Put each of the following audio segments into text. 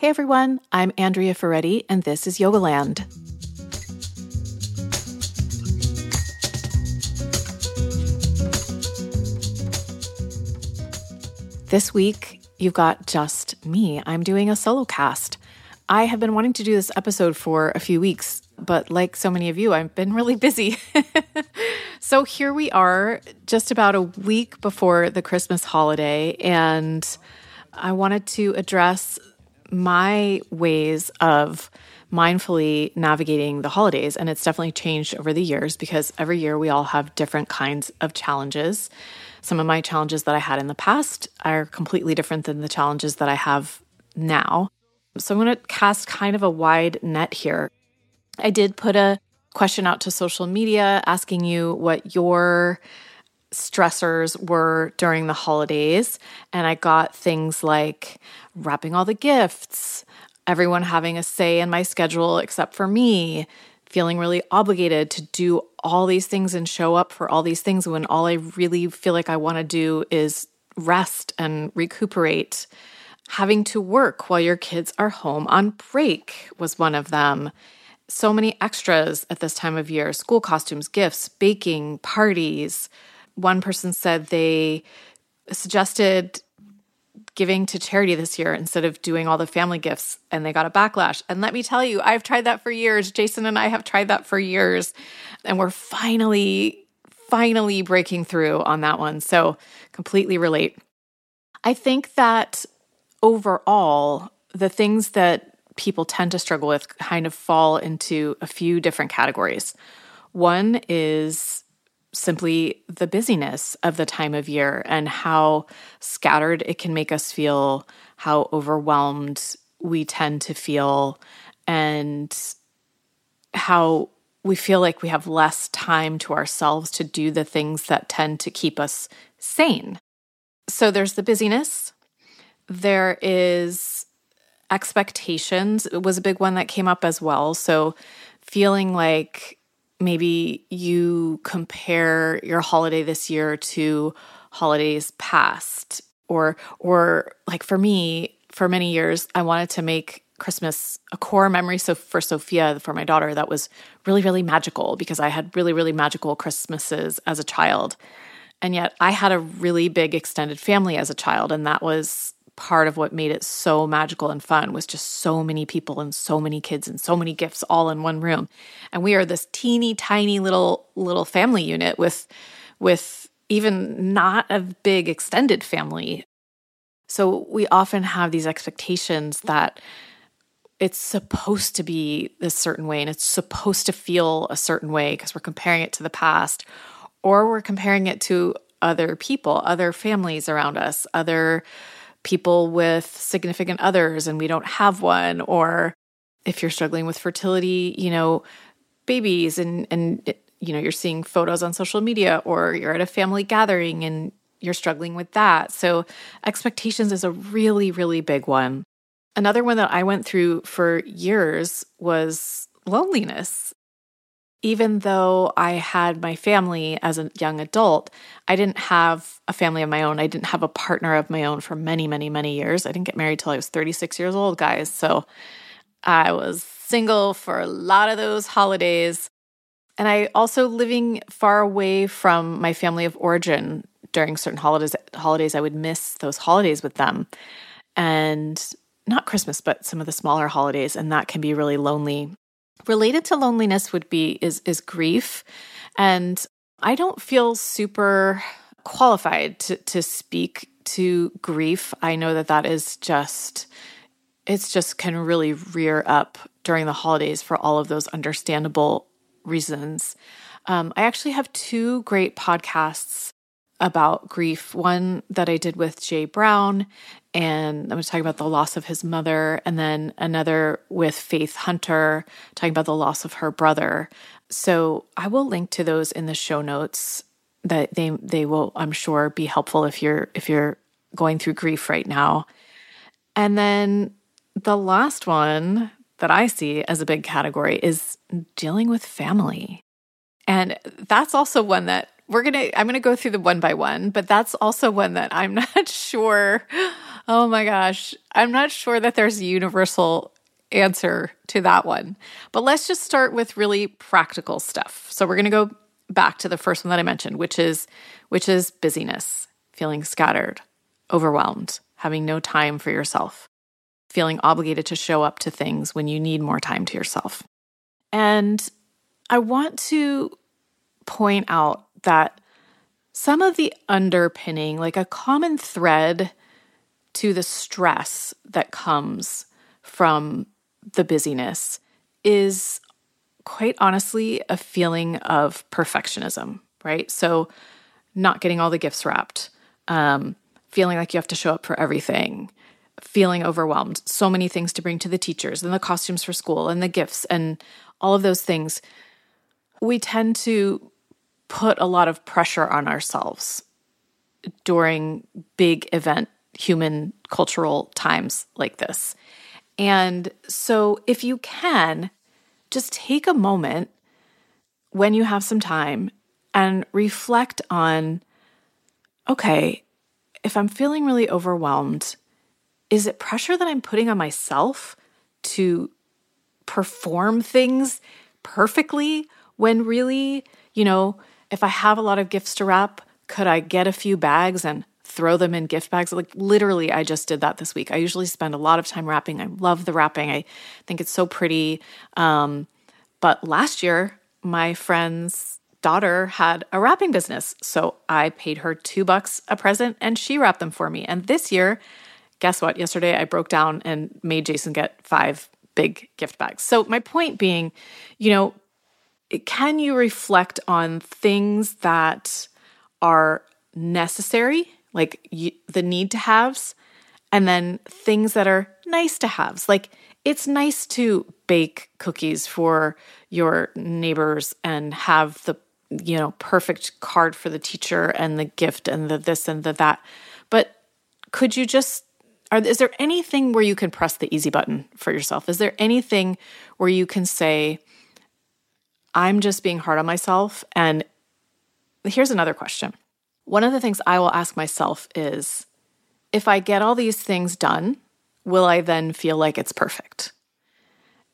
Hey everyone, I'm Andrea Ferretti, and this is Yogaland. This week, you've got just me. I'm doing a solo cast. I have been wanting to do this episode for a few weeks, but like so many of you, I've been really busy. so here we are, just about a week before the Christmas holiday, and I wanted to address my ways of mindfully navigating the holidays. And it's definitely changed over the years because every year we all have different kinds of challenges. Some of my challenges that I had in the past are completely different than the challenges that I have now. So I'm going to cast kind of a wide net here. I did put a question out to social media asking you what your stressors were during the holidays. And I got things like wrapping all the gifts, everyone having a say in my schedule except for me, feeling really obligated to do all these things and show up for all these things when all I really feel like I want to do is rest and recuperate. Having to work while your kids are home on break was one of them. So many extras at this time of year school costumes, gifts, baking, parties one person said they suggested giving to charity this year instead of doing all the family gifts and they got a backlash. And let me tell you, I've tried that for years. Jason and I have tried that for years and we're finally finally breaking through on that one. So, completely relate. I think that overall, the things that people tend to struggle with kind of fall into a few different categories. One is simply the busyness of the time of year and how scattered it can make us feel, how overwhelmed we tend to feel, and how we feel like we have less time to ourselves to do the things that tend to keep us sane. So there's the busyness. There is expectations. It was a big one that came up as well. So feeling like maybe you compare your holiday this year to holidays past or or like for me for many years I wanted to make Christmas a core memory. So for Sophia for my daughter that was really really magical because I had really really magical Christmases as a child. And yet I had a really big extended family as a child and that was part of what made it so magical and fun was just so many people and so many kids and so many gifts all in one room. And we are this teeny tiny little little family unit with with even not a big extended family. So we often have these expectations that it's supposed to be this certain way and it's supposed to feel a certain way because we're comparing it to the past or we're comparing it to other people, other families around us, other people with significant others and we don't have one or if you're struggling with fertility, you know, babies and and you know, you're seeing photos on social media or you're at a family gathering and you're struggling with that. So expectations is a really really big one. Another one that I went through for years was loneliness even though I had my family as a young adult, I didn't have a family of my own. I didn't have a partner of my own for many, many, many years. I didn't get married till I was 36 years old, guys. So I was single for a lot of those holidays. And I also living far away from my family of origin during certain holidays holidays I would miss those holidays with them. And not Christmas, but some of the smaller holidays and that can be really lonely related to loneliness would be is is grief. And i don't feel super qualified to to speak to grief. I know that that is just it's just can really rear up during the holidays for all of those understandable reasons. Um, i actually have two great podcasts about grief one that i did with J. Brown and I'm going to talk about the loss of his mother, and then another with Faith Hunter, talking about the loss of her brother. So I will link to those in the show notes. That they they will, I'm sure, be helpful if you're if you're going through grief right now. And then the last one that I see as a big category is dealing with family. And that's also one that we're going to, I'm going to go through the one by one, but that's also one that I'm not sure. Oh my gosh. I'm not sure that there's a universal answer to that one. But let's just start with really practical stuff. So we're going to go back to the first one that I mentioned, which is which is busyness, feeling scattered, overwhelmed, having no time for yourself, feeling obligated to show up to things when you need more time to yourself. And I want to point out that some of the underpinning, like a common thread to the stress that comes from the busyness is quite honestly a feeling of perfectionism, right? So, not getting all the gifts wrapped, um, feeling like you have to show up for everything, feeling overwhelmed, so many things to bring to the teachers and the costumes for school and the gifts and all of those things. We tend to put a lot of pressure on ourselves during big event human cultural times like this. And so, if you can, just take a moment when you have some time and reflect on okay, if I'm feeling really overwhelmed, is it pressure that I'm putting on myself to perform things perfectly when really, you know, if I have a lot of gifts to wrap, could I get a few bags and throw them in gift bags. Like literally, I just did that this week. I usually spend a lot of time wrapping. I love the wrapping. I think it's so pretty. Um, but last year, my friend's daughter had a wrapping business. So I paid her two bucks a present and she wrapped them for me. And this year, guess what? Yesterday I broke down and made Jason get five big gift bags. So my point being, you know, can you reflect on things that are necessary like the need to haves, and then things that are nice to haves. Like it's nice to bake cookies for your neighbors and have the you know perfect card for the teacher and the gift and the this and the that. But could you just are, is there anything where you can press the easy button for yourself? Is there anything where you can say, I'm just being hard on myself? And here's another question one of the things I will ask myself is if I get all these things done, will I then feel like it's perfect?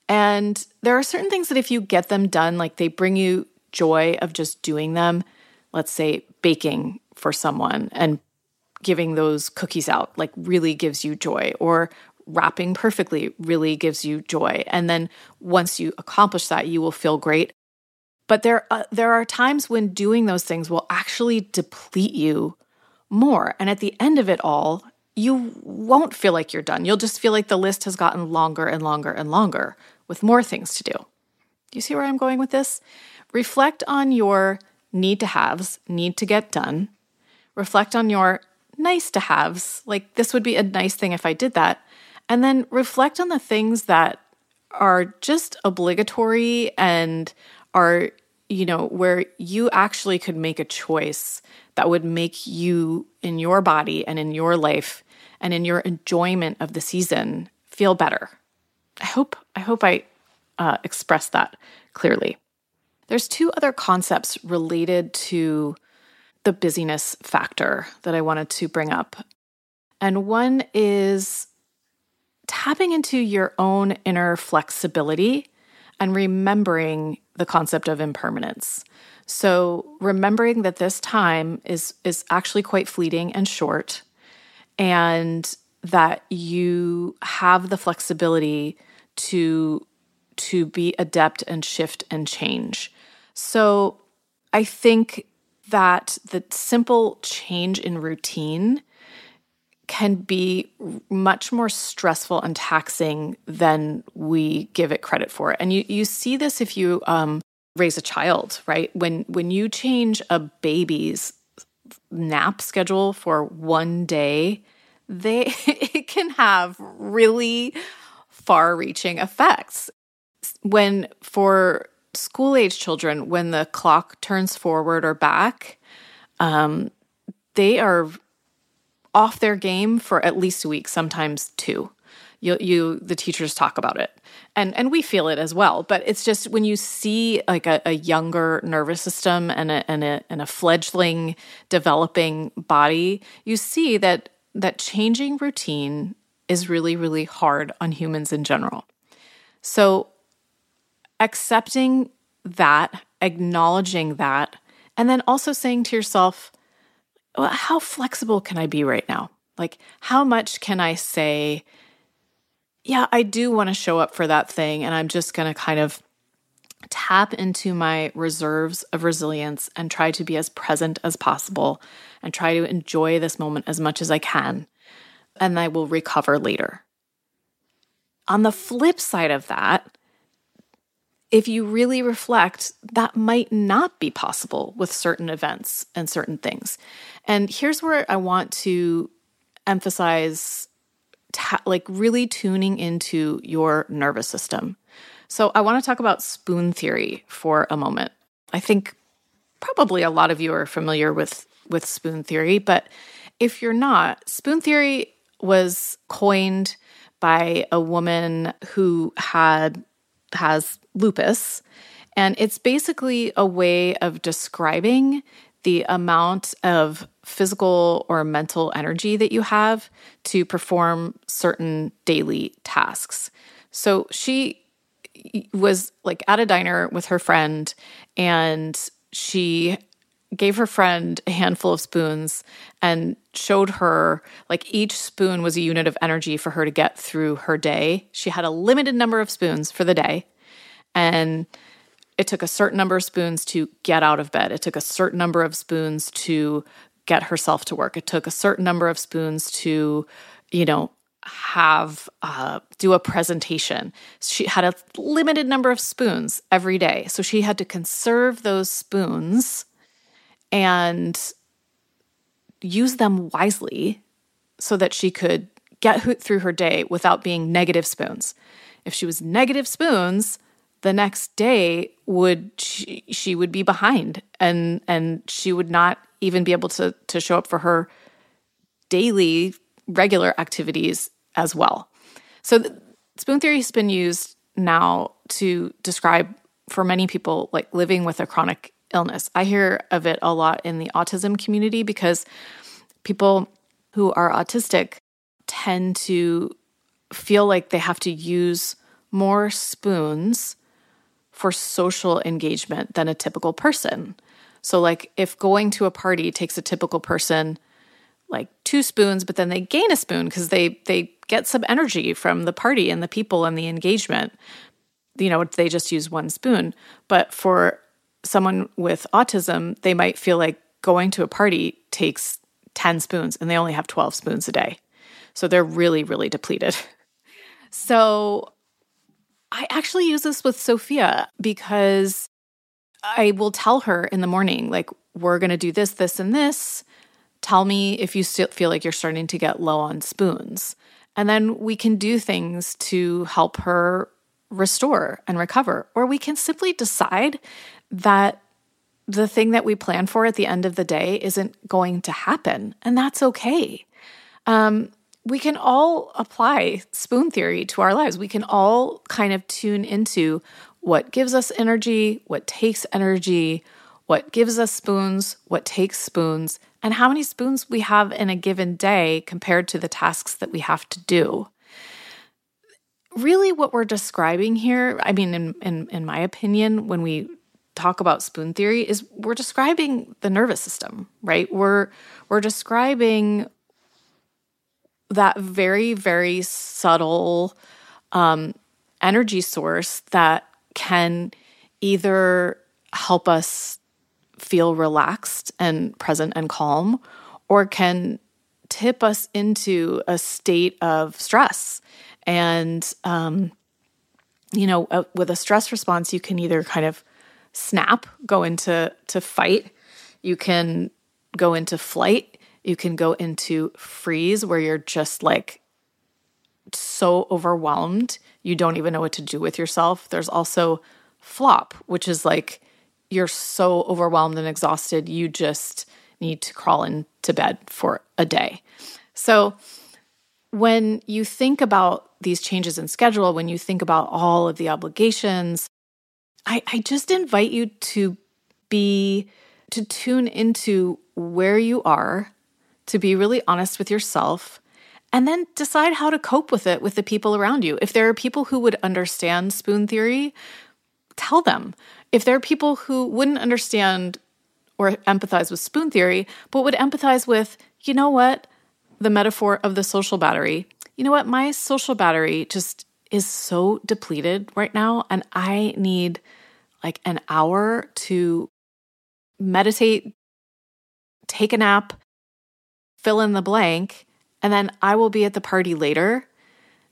And there are certain things that if you get them done, like they bring you joy of just doing them, let's say baking for someone and giving those cookies out, like really gives you joy, or wrapping perfectly really gives you joy. And then once you accomplish that, you will feel great. But there, uh, there are times when doing those things will actually deplete you more. And at the end of it all, you won't feel like you're done. You'll just feel like the list has gotten longer and longer and longer with more things to do. Do you see where I'm going with this? Reflect on your need to haves, need to get done. Reflect on your nice to haves, like this would be a nice thing if I did that. And then reflect on the things that are just obligatory and are you know where you actually could make a choice that would make you in your body and in your life and in your enjoyment of the season feel better. I hope i hope i uh, expressed that clearly. There's two other concepts related to the busyness factor that i wanted to bring up. And one is tapping into your own inner flexibility and remembering the concept of impermanence. So remembering that this time is is actually quite fleeting and short and that you have the flexibility to to be adept and shift and change. So I think that the simple change in routine can be much more stressful and taxing than we give it credit for. And you, you see this if you um, raise a child, right? When when you change a baby's nap schedule for one day, they it can have really far-reaching effects. When for school age children, when the clock turns forward or back, um, they are off their game for at least a week, sometimes two. you you the teachers talk about it. And and we feel it as well. But it's just when you see like a, a younger nervous system and a, and a and a fledgling developing body you see that that changing routine is really really hard on humans in general. So accepting that acknowledging that and then also saying to yourself how flexible can i be right now like how much can i say yeah, I do want to show up for that thing. And I'm just going to kind of tap into my reserves of resilience and try to be as present as possible and try to enjoy this moment as much as I can. And I will recover later. On the flip side of that, if you really reflect, that might not be possible with certain events and certain things. And here's where I want to emphasize ta- like really tuning into your nervous system. So I want to talk about spoon theory for a moment. I think probably a lot of you are familiar with with spoon theory, but if you're not, spoon theory was coined by a woman who had has lupus and it's basically a way of describing the amount of physical or mental energy that you have to perform certain daily tasks. So she was like at a diner with her friend and she gave her friend a handful of spoons and showed her like each spoon was a unit of energy for her to get through her day. She had a limited number of spoons for the day. And it took a certain number of spoons to get out of bed. It took a certain number of spoons to get herself to work. It took a certain number of spoons to, you know, have uh, do a presentation. She had a limited number of spoons every day, so she had to conserve those spoons and use them wisely so that she could get through her day without being negative spoons. If she was negative spoons, the next day would she, she would be behind and and she would not even be able to to show up for her daily regular activities as well. So spoon theory has been used now to describe for many people like living with a chronic illness. I hear of it a lot in the autism community because people who are autistic tend to feel like they have to use more spoons for social engagement than a typical person. So, like, if going to a party takes a typical person like two spoons, but then they gain a spoon because they they get some energy from the party and the people and the engagement. You know, they just use one spoon. But for someone with autism, they might feel like going to a party takes 10 spoons and they only have 12 spoons a day. So they're really, really depleted. So I actually use this with Sophia because I will tell her in the morning, like, we're going to do this, this, and this. Tell me if you still feel like you're starting to get low on spoons. And then we can do things to help her restore and recover. Or we can simply decide that the thing that we plan for at the end of the day isn't going to happen. And that's okay. Um, we can all apply spoon theory to our lives. We can all kind of tune into what gives us energy, what takes energy, what gives us spoons, what takes spoons, and how many spoons we have in a given day compared to the tasks that we have to do. Really, what we're describing here, I mean, in, in, in my opinion, when we talk about spoon theory, is we're describing the nervous system, right? We're we're describing that very, very subtle um, energy source that can either help us feel relaxed and present and calm, or can tip us into a state of stress. And, um, you know, uh, with a stress response, you can either kind of snap, go into to fight, you can go into flight, you can go into freeze where you're just like so overwhelmed, you don't even know what to do with yourself. There's also flop, which is like you're so overwhelmed and exhausted, you just need to crawl into bed for a day. So, when you think about these changes in schedule, when you think about all of the obligations, I, I just invite you to be, to tune into where you are, to be really honest with yourself, and then decide how to cope with it with the people around you. If there are people who would understand spoon theory, tell them. If there are people who wouldn't understand or empathize with spoon theory, but would empathize with, you know what, the metaphor of the social battery. You know what, my social battery just is so depleted right now, and I need like an hour to meditate, take a nap, fill in the blank, and then I will be at the party later,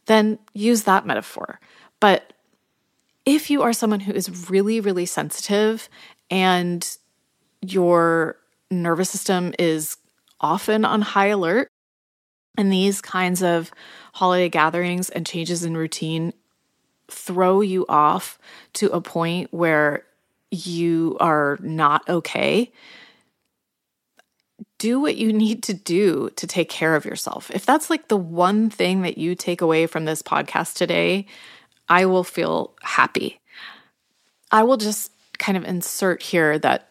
then use that metaphor. But if you are someone who is really, really sensitive and your nervous system is often on high alert, and these kinds of holiday gatherings and changes in routine throw you off to a point where you are not okay, do what you need to do to take care of yourself. If that's like the one thing that you take away from this podcast today, I will feel happy. I will just kind of insert here that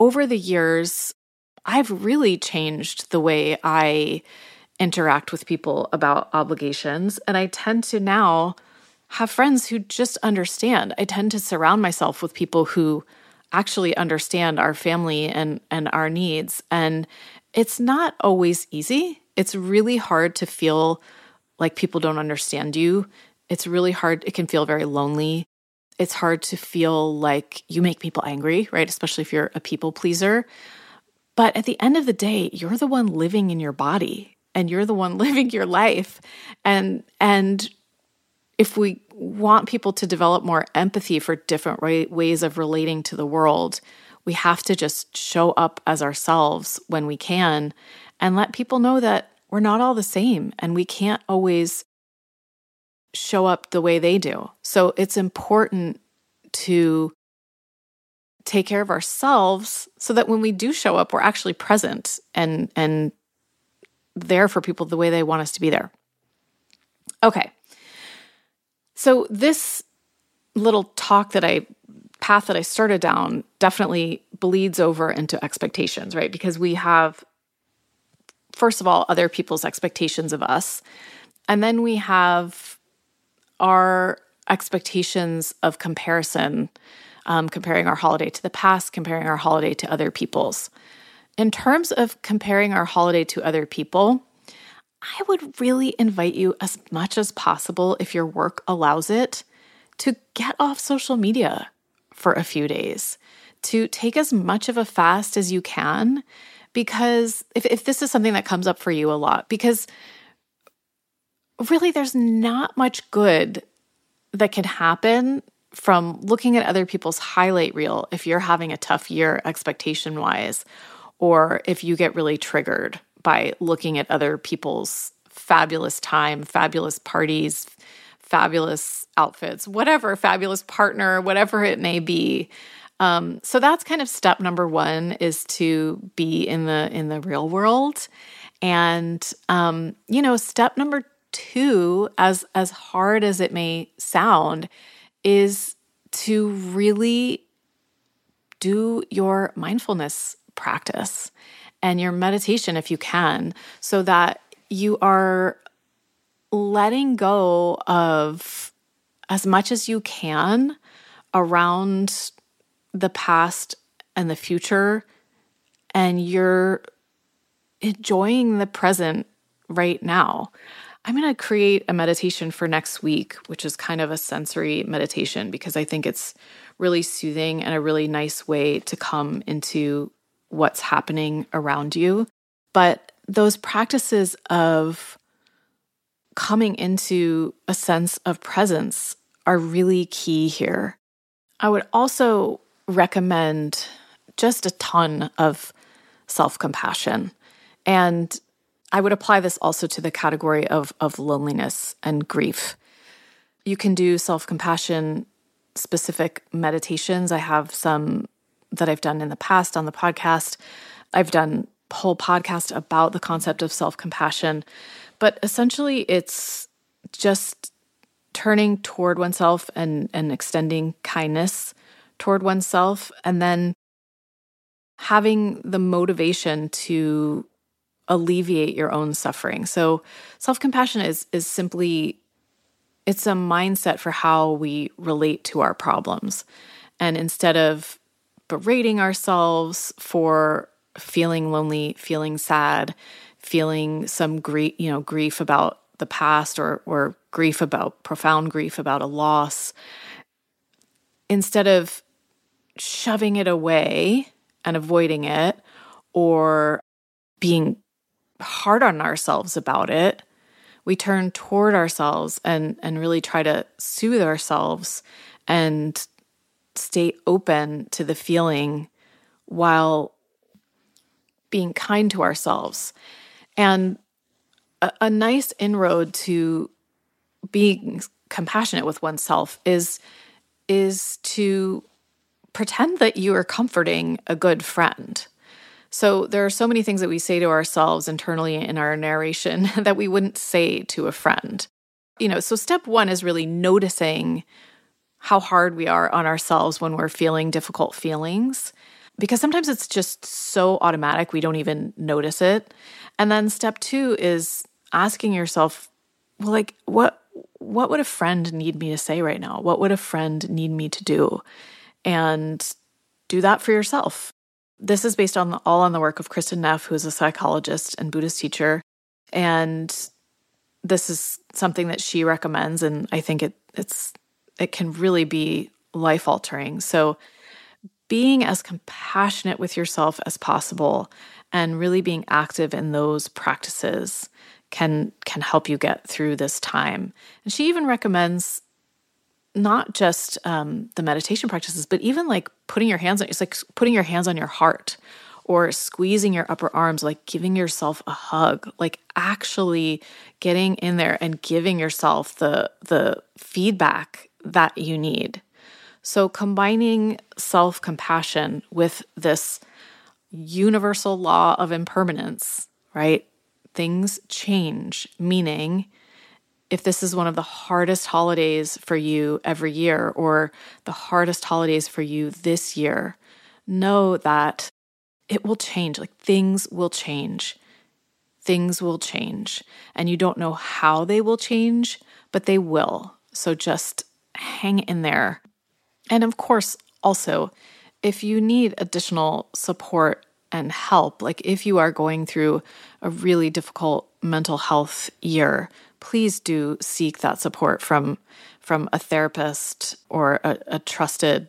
over the years, I've really changed the way I interact with people about obligations. And I tend to now have friends who just understand. I tend to surround myself with people who actually understand our family and, and our needs. And it's not always easy. It's really hard to feel like people don't understand you. It's really hard. It can feel very lonely. It's hard to feel like you make people angry, right? Especially if you're a people pleaser. But at the end of the day, you're the one living in your body and you're the one living your life. And and if we want people to develop more empathy for different ways of relating to the world, we have to just show up as ourselves when we can and let people know that we're not all the same and we can't always show up the way they do. So it's important to take care of ourselves so that when we do show up we're actually present and and there for people the way they want us to be there. Okay. So this little talk that I path that I started down definitely bleeds over into expectations, right? Because we have first of all other people's expectations of us, and then we have our expectations of comparison, um, comparing our holiday to the past, comparing our holiday to other people's. In terms of comparing our holiday to other people, I would really invite you, as much as possible, if your work allows it, to get off social media for a few days, to take as much of a fast as you can. Because if, if this is something that comes up for you a lot, because really there's not much good that can happen from looking at other people's highlight reel if you're having a tough year expectation wise, or if you get really triggered by looking at other people's fabulous time, fabulous parties, fabulous outfits, whatever, fabulous partner, whatever it may be. Um, so that's kind of step number one is to be in the in the real world, and um, you know, step number two, as as hard as it may sound, is to really do your mindfulness practice and your meditation if you can, so that you are letting go of as much as you can around the past and the future, and you're enjoying the present right now. I'm going to create a meditation for next week, which is kind of a sensory meditation because I think it's really soothing and a really nice way to come into what's happening around you. But those practices of coming into a sense of presence are really key here. I would also recommend just a ton of self compassion. And I would apply this also to the category of, of loneliness and grief. You can do self compassion specific meditations. I have some that I've done in the past on the podcast. I've done whole podcast about the concept of self compassion. But essentially, it's just turning toward oneself and, and extending kindness toward oneself, and then having the motivation to alleviate your own suffering. So self-compassion is is simply it's a mindset for how we relate to our problems. And instead of berating ourselves for feeling lonely, feeling sad, feeling some grief, you know, grief about the past or or grief about profound grief about a loss, instead of shoving it away and avoiding it or being hard on ourselves about it, we turn toward ourselves and and really try to soothe ourselves and stay open to the feeling while being kind to ourselves. And a, a nice inroad to being compassionate with oneself is is to pretend that you are comforting a good friend. So there are so many things that we say to ourselves internally in our narration that we wouldn't say to a friend. You know, so step 1 is really noticing how hard we are on ourselves when we're feeling difficult feelings because sometimes it's just so automatic we don't even notice it. And then step 2 is asking yourself, well like what what would a friend need me to say right now? What would a friend need me to do? and do that for yourself. This is based on the, all on the work of Kristin Neff, who is a psychologist and Buddhist teacher, and this is something that she recommends, and I think it it's it can really be life altering. So, being as compassionate with yourself as possible and really being active in those practices can can help you get through this time. And she even recommends not just um, the meditation practices, but even like putting your hands on it's like putting your hands on your heart or squeezing your upper arms, like giving yourself a hug, like actually getting in there and giving yourself the the feedback that you need. So combining self-compassion with this universal law of impermanence, right? Things change, meaning if this is one of the hardest holidays for you every year or the hardest holidays for you this year, know that it will change. Like things will change. Things will change. And you don't know how they will change, but they will. So just hang in there. And of course, also, if you need additional support and help, like if you are going through a really difficult mental health year, please do seek that support from from a therapist or a, a trusted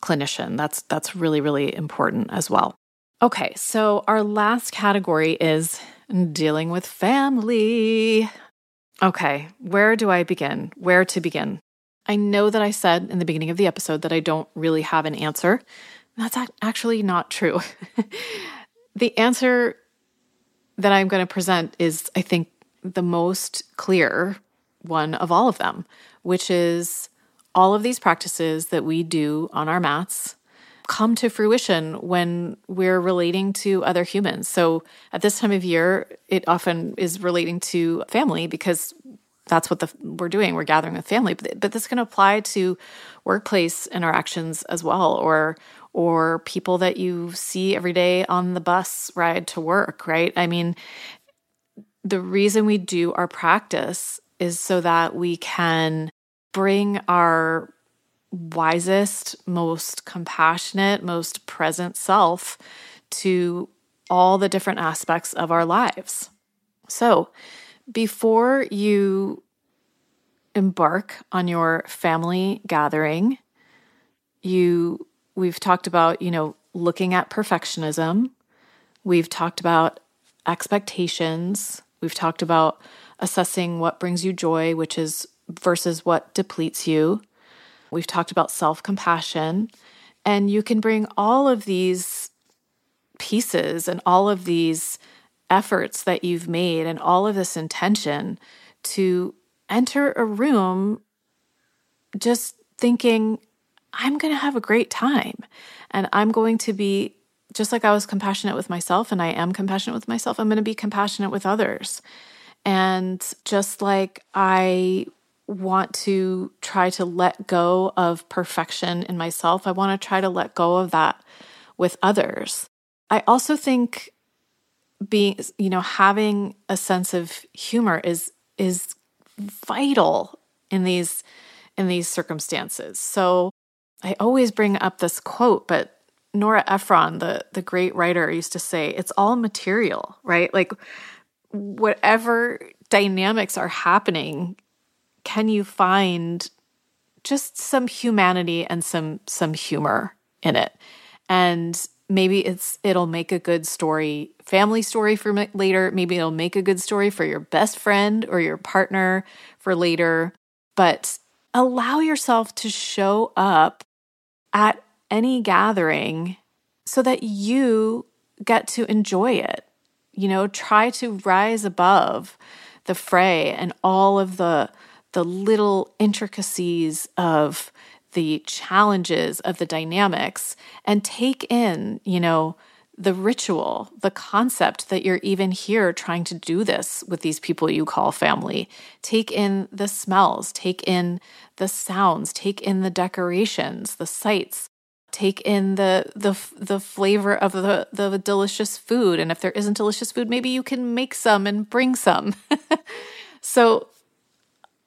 clinician. That's that's really really important as well. Okay, so our last category is dealing with family. Okay, where do I begin? Where to begin? I know that I said in the beginning of the episode that I don't really have an answer. That's actually not true. the answer that I'm going to present is, I think, the most clear one of all of them, which is all of these practices that we do on our mats come to fruition when we're relating to other humans. So at this time of year, it often is relating to family because that's what the, we're doing. We're gathering with family, but, but this can apply to workplace interactions as well, or or people that you see every day on the bus ride to work. Right? I mean, the reason we do our practice is so that we can bring our wisest, most compassionate, most present self to all the different aspects of our lives. So, before you embark on your family gathering, you we've talked about, you know, looking at perfectionism. We've talked about expectations. We've talked about assessing what brings you joy, which is versus what depletes you. We've talked about self compassion. And you can bring all of these pieces and all of these efforts that you've made and all of this intention to enter a room just thinking, I'm going to have a great time and I'm going to be just like I was compassionate with myself and I am compassionate with myself, I'm going to be compassionate with others. And just like I want to try to let go of perfection in myself, I want to try to let go of that with others. I also think being, you know, having a sense of humor is is vital in these in these circumstances. So I always bring up this quote, but Nora Ephron, the the great writer, used to say, "It's all material, right? Like whatever dynamics are happening, can you find just some humanity and some some humor in it?" And maybe it's it'll make a good story, family story for later. Maybe it'll make a good story for your best friend or your partner for later. But allow yourself to show up at any gathering so that you get to enjoy it. You know, try to rise above the fray and all of the the little intricacies of the challenges of the dynamics and take in, you know, the ritual, the concept that you're even here trying to do this with these people you call family. Take in the smells, take in the sounds, take in the decorations, the sights, take in the the the flavor of the the delicious food. And if there isn't delicious food maybe you can make some and bring some. So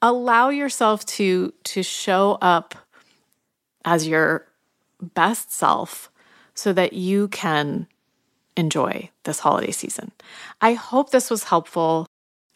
allow yourself to to show up as your best self so that you can enjoy this holiday season i hope this was helpful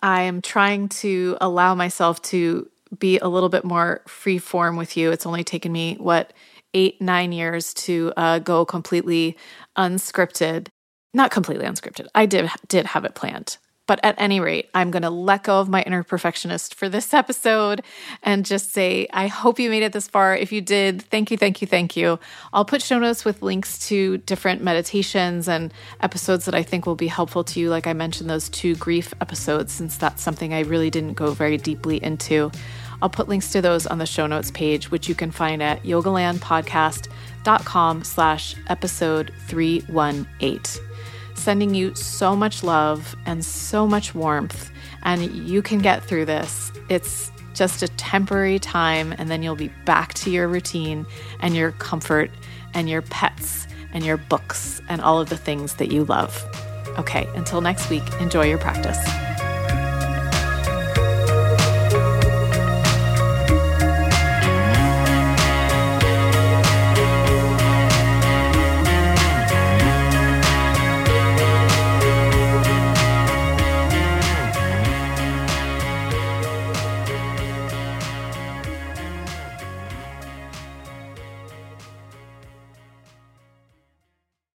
i am trying to allow myself to be a little bit more free form with you it's only taken me what eight, nine years to uh, go completely unscripted. Not completely unscripted. I did did have it planned. But at any rate, I'm going to let go of my inner perfectionist for this episode and just say, I hope you made it this far. If you did, thank you, thank you, thank you. I'll put show notes with links to different meditations and episodes that I think will be helpful to you. Like I mentioned, those two grief episodes, since that's something I really didn't go very deeply into. I'll put links to those on the show notes page, which you can find at yogalandpodcast.com slash episode 318. Sending you so much love and so much warmth, and you can get through this. It's just a temporary time, and then you'll be back to your routine and your comfort and your pets and your books and all of the things that you love. Okay, until next week, enjoy your practice.